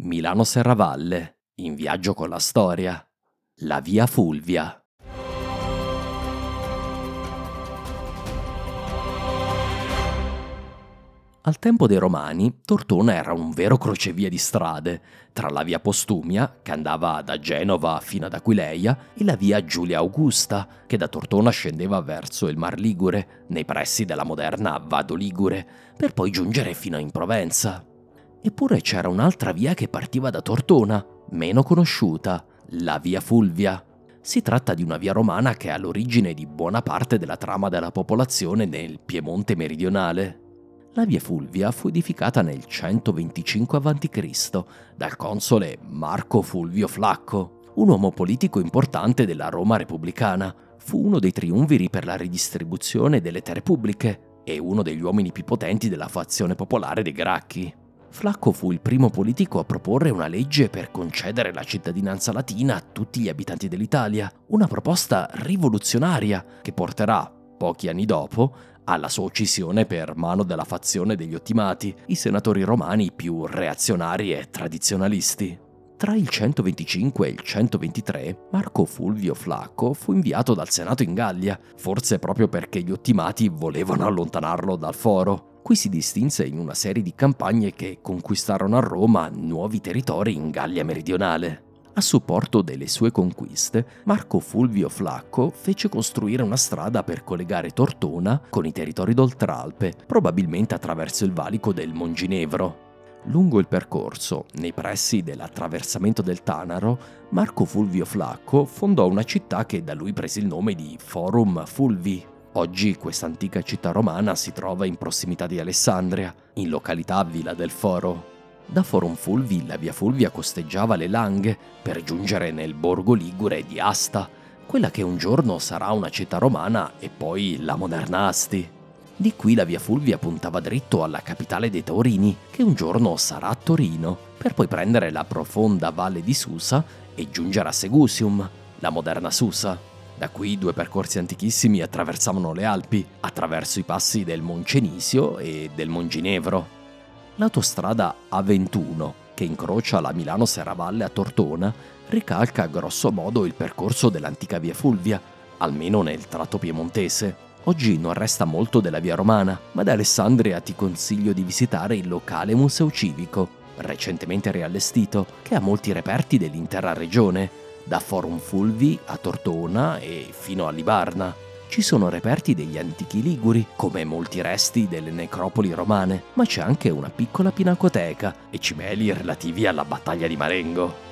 Milano Serravalle, in viaggio con la storia. La via Fulvia. Al tempo dei Romani, Tortona era un vero crocevia di strade, tra la via Postumia, che andava da Genova fino ad Aquileia, e la via Giulia Augusta, che da Tortona scendeva verso il Mar Ligure, nei pressi della moderna Vado Ligure, per poi giungere fino in Provenza. Eppure c'era un'altra via che partiva da Tortona, meno conosciuta, la via Fulvia. Si tratta di una via romana che è all'origine di buona parte della trama della popolazione nel Piemonte meridionale. La via Fulvia fu edificata nel 125 a.C. dal console Marco Fulvio Flacco, un uomo politico importante della Roma repubblicana. Fu uno dei triumviri per la ridistribuzione delle terre pubbliche e uno degli uomini più potenti della fazione popolare dei Gracchi. Flacco fu il primo politico a proporre una legge per concedere la cittadinanza latina a tutti gli abitanti dell'Italia, una proposta rivoluzionaria che porterà, pochi anni dopo, alla sua uccisione per mano della fazione degli Ottimati, i senatori romani più reazionari e tradizionalisti. Tra il 125 e il 123, Marco Fulvio Flacco fu inviato dal Senato in Gallia, forse proprio perché gli Ottimati volevano allontanarlo dal foro. Qui si distinse in una serie di campagne che conquistarono a Roma nuovi territori in Gallia meridionale. A supporto delle sue conquiste, Marco Fulvio Flacco fece costruire una strada per collegare Tortona con i territori d'Oltralpe, probabilmente attraverso il valico del Monginevro. Lungo il percorso, nei pressi dell'attraversamento del Tanaro, Marco Fulvio Flacco fondò una città che da lui prese il nome di Forum Fulvi. Oggi questa antica città romana si trova in prossimità di Alessandria, in località Villa del Foro. Da Forum Fulvi la via Fulvia costeggiava le Langhe per giungere nel borgo ligure di Asta, quella che un giorno sarà una città romana e poi la moderna Asti. Di qui la via Fulvia puntava dritto alla capitale dei Taurini, che un giorno sarà Torino, per poi prendere la profonda valle di Susa e giungere a Segusium, la moderna Susa. Da qui due percorsi antichissimi attraversavano le Alpi, attraverso i passi del Moncenisio e del Monginevro. L'autostrada A21, che incrocia la Milano-Serravalle a Tortona, ricalca grosso modo il percorso dell'antica via Fulvia, almeno nel tratto piemontese. Oggi non resta molto della via romana, ma da Alessandria ti consiglio di visitare il locale museo civico, recentemente riallestito, che ha molti reperti dell'intera regione, da Forum Fulvi a Tortona e fino a Libarna. Ci sono reperti degli antichi liguri, come molti resti delle necropoli romane, ma c'è anche una piccola pinacoteca e cimeli relativi alla battaglia di Marengo.